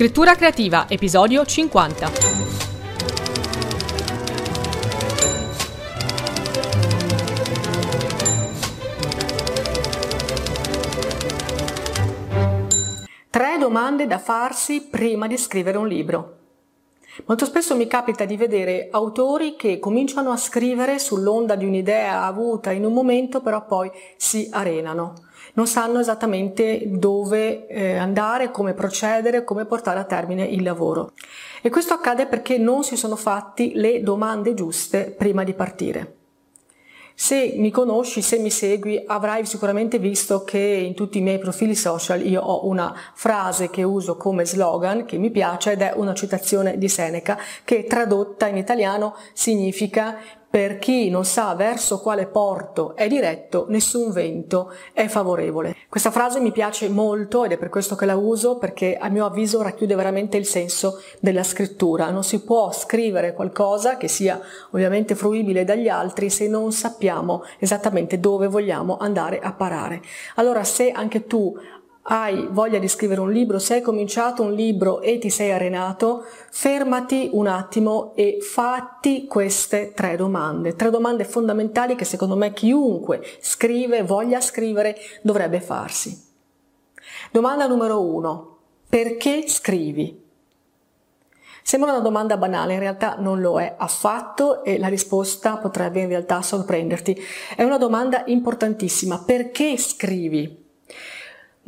Scrittura creativa, episodio 50. Tre domande da farsi prima di scrivere un libro. Molto spesso mi capita di vedere autori che cominciano a scrivere sull'onda di un'idea avuta in un momento, però poi si arenano. Non sanno esattamente dove eh, andare, come procedere, come portare a termine il lavoro. E questo accade perché non si sono fatti le domande giuste prima di partire. Se mi conosci, se mi segui, avrai sicuramente visto che in tutti i miei profili social io ho una frase che uso come slogan che mi piace ed è una citazione di Seneca che tradotta in italiano significa per chi non sa verso quale porto è diretto, nessun vento è favorevole. Questa frase mi piace molto ed è per questo che la uso perché a mio avviso racchiude veramente il senso della scrittura. Non si può scrivere qualcosa che sia ovviamente fruibile dagli altri se non sappiamo esattamente dove vogliamo andare a parare. Allora se anche tu hai voglia di scrivere un libro, se hai cominciato un libro e ti sei arenato, fermati un attimo e fatti queste tre domande, tre domande fondamentali che secondo me chiunque scrive, voglia scrivere, dovrebbe farsi. Domanda numero uno, perché scrivi? Sembra una domanda banale, in realtà non lo è affatto e la risposta potrebbe in realtà sorprenderti. È una domanda importantissima, perché scrivi?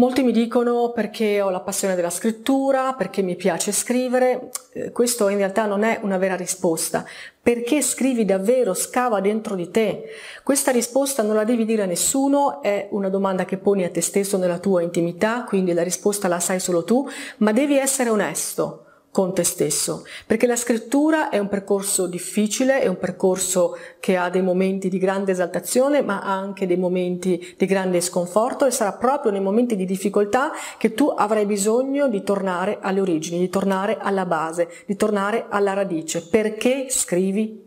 Molti mi dicono perché ho la passione della scrittura, perché mi piace scrivere, eh, questo in realtà non è una vera risposta. Perché scrivi davvero, scava dentro di te? Questa risposta non la devi dire a nessuno, è una domanda che poni a te stesso nella tua intimità, quindi la risposta la sai solo tu, ma devi essere onesto con te stesso, perché la scrittura è un percorso difficile, è un percorso che ha dei momenti di grande esaltazione, ma anche dei momenti di grande sconforto e sarà proprio nei momenti di difficoltà che tu avrai bisogno di tornare alle origini, di tornare alla base, di tornare alla radice. Perché scrivi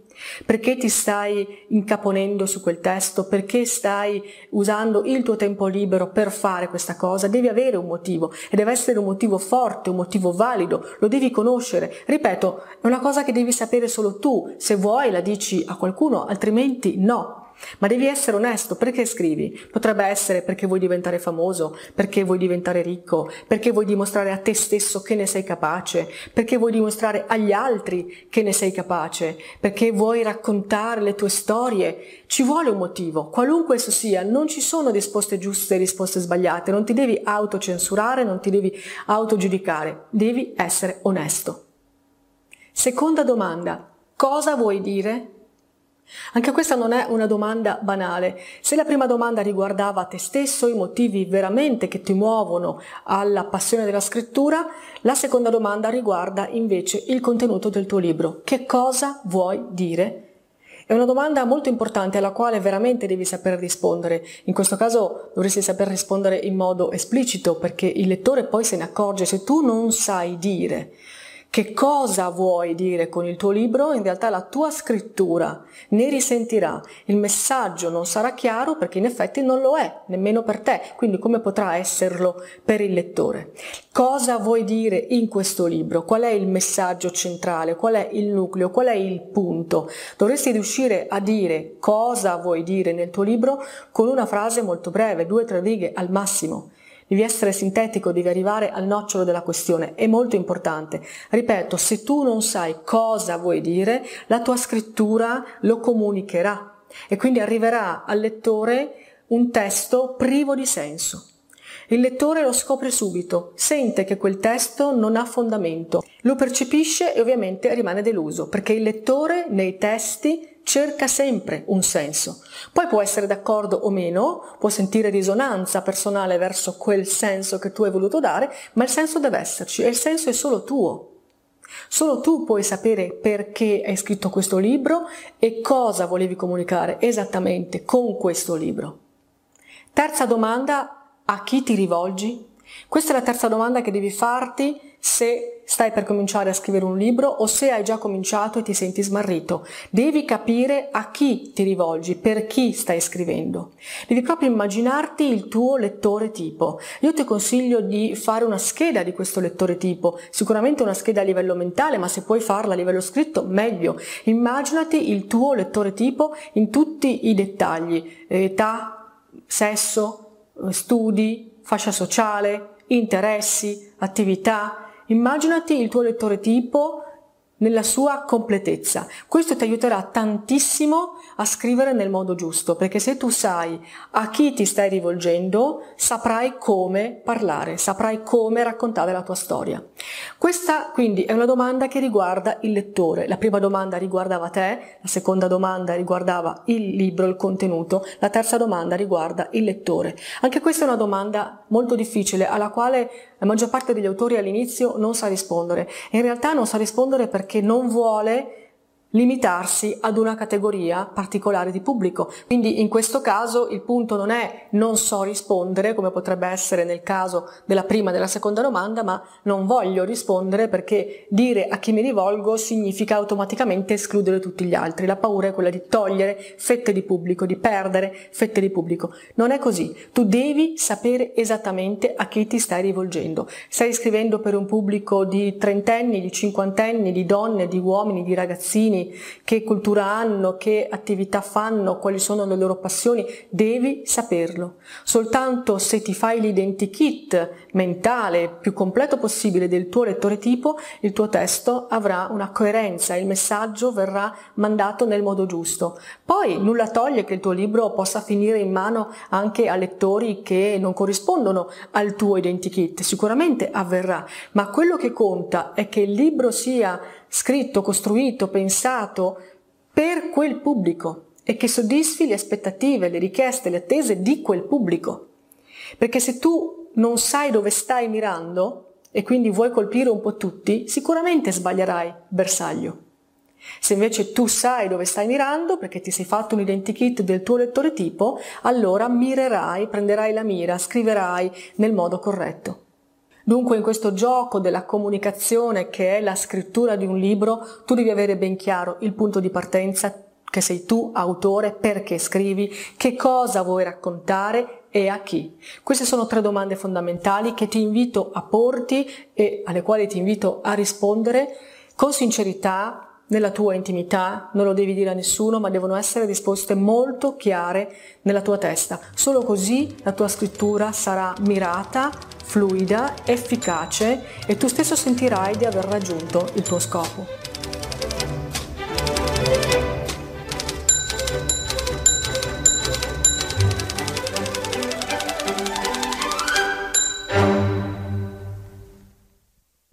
perché ti stai incaponendo su quel testo? Perché stai usando il tuo tempo libero per fare questa cosa? Devi avere un motivo e deve essere un motivo forte, un motivo valido, lo devi conoscere. Ripeto, è una cosa che devi sapere solo tu. Se vuoi la dici a qualcuno, altrimenti no. Ma devi essere onesto, perché scrivi? Potrebbe essere perché vuoi diventare famoso, perché vuoi diventare ricco, perché vuoi dimostrare a te stesso che ne sei capace, perché vuoi dimostrare agli altri che ne sei capace, perché vuoi raccontare le tue storie. Ci vuole un motivo, qualunque esso sia, non ci sono risposte giuste e risposte sbagliate, non ti devi autocensurare, non ti devi autogiudicare, devi essere onesto. Seconda domanda, cosa vuoi dire anche questa non è una domanda banale. Se la prima domanda riguardava te stesso, i motivi veramente che ti muovono alla passione della scrittura, la seconda domanda riguarda invece il contenuto del tuo libro. Che cosa vuoi dire? È una domanda molto importante alla quale veramente devi saper rispondere. In questo caso dovresti saper rispondere in modo esplicito perché il lettore poi se ne accorge se tu non sai dire che cosa vuoi dire con il tuo libro, in realtà la tua scrittura ne risentirà. Il messaggio non sarà chiaro perché in effetti non lo è, nemmeno per te, quindi come potrà esserlo per il lettore? Cosa vuoi dire in questo libro? Qual è il messaggio centrale? Qual è il nucleo? Qual è il punto? Dovresti riuscire a dire cosa vuoi dire nel tuo libro con una frase molto breve, due o tre righe al massimo. Devi essere sintetico, devi arrivare al nocciolo della questione, è molto importante. Ripeto, se tu non sai cosa vuoi dire, la tua scrittura lo comunicherà e quindi arriverà al lettore un testo privo di senso. Il lettore lo scopre subito, sente che quel testo non ha fondamento, lo percepisce e ovviamente rimane deluso, perché il lettore nei testi cerca sempre un senso. Poi può essere d'accordo o meno, può sentire risonanza personale verso quel senso che tu hai voluto dare, ma il senso deve esserci e il senso è solo tuo. Solo tu puoi sapere perché hai scritto questo libro e cosa volevi comunicare esattamente con questo libro. Terza domanda, a chi ti rivolgi? Questa è la terza domanda che devi farti se stai per cominciare a scrivere un libro o se hai già cominciato e ti senti smarrito. Devi capire a chi ti rivolgi, per chi stai scrivendo. Devi proprio immaginarti il tuo lettore tipo. Io ti consiglio di fare una scheda di questo lettore tipo, sicuramente una scheda a livello mentale, ma se puoi farla a livello scritto, meglio. Immaginati il tuo lettore tipo in tutti i dettagli, età, sesso, studi, fascia sociale, interessi, attività, Immaginati il tuo lettore tipo nella sua completezza. Questo ti aiuterà tantissimo a scrivere nel modo giusto, perché se tu sai a chi ti stai rivolgendo, saprai come parlare, saprai come raccontare la tua storia. Questa quindi è una domanda che riguarda il lettore. La prima domanda riguardava te, la seconda domanda riguardava il libro, il contenuto, la terza domanda riguarda il lettore. Anche questa è una domanda molto difficile alla quale la maggior parte degli autori all'inizio non sa rispondere. In realtà non sa rispondere perché non vuole limitarsi ad una categoria particolare di pubblico. Quindi in questo caso il punto non è non so rispondere, come potrebbe essere nel caso della prima e della seconda domanda, ma non voglio rispondere perché dire a chi mi rivolgo significa automaticamente escludere tutti gli altri. La paura è quella di togliere fette di pubblico, di perdere fette di pubblico. Non è così. Tu devi sapere esattamente a chi ti stai rivolgendo. Stai scrivendo per un pubblico di trentenni, di cinquantenni, di donne, di uomini, di ragazzini, che cultura hanno, che attività fanno, quali sono le loro passioni, devi saperlo. Soltanto se ti fai l'identikit mentale più completo possibile del tuo lettore tipo, il tuo testo avrà una coerenza, il messaggio verrà mandato nel modo giusto. Poi nulla toglie che il tuo libro possa finire in mano anche a lettori che non corrispondono al tuo identikit, sicuramente avverrà, ma quello che conta è che il libro sia scritto, costruito, pensato per quel pubblico e che soddisfi le aspettative, le richieste, le attese di quel pubblico. Perché se tu non sai dove stai mirando e quindi vuoi colpire un po' tutti, sicuramente sbaglierai bersaglio. Se invece tu sai dove stai mirando, perché ti sei fatto un identikit del tuo lettore tipo, allora mirerai, prenderai la mira, scriverai nel modo corretto. Dunque in questo gioco della comunicazione che è la scrittura di un libro, tu devi avere ben chiaro il punto di partenza che sei tu autore, perché scrivi, che cosa vuoi raccontare e a chi. Queste sono tre domande fondamentali che ti invito a porti e alle quali ti invito a rispondere con sincerità, nella tua intimità, non lo devi dire a nessuno, ma devono essere risposte molto chiare nella tua testa. Solo così la tua scrittura sarà mirata, fluida, efficace e tu stesso sentirai di aver raggiunto il tuo scopo.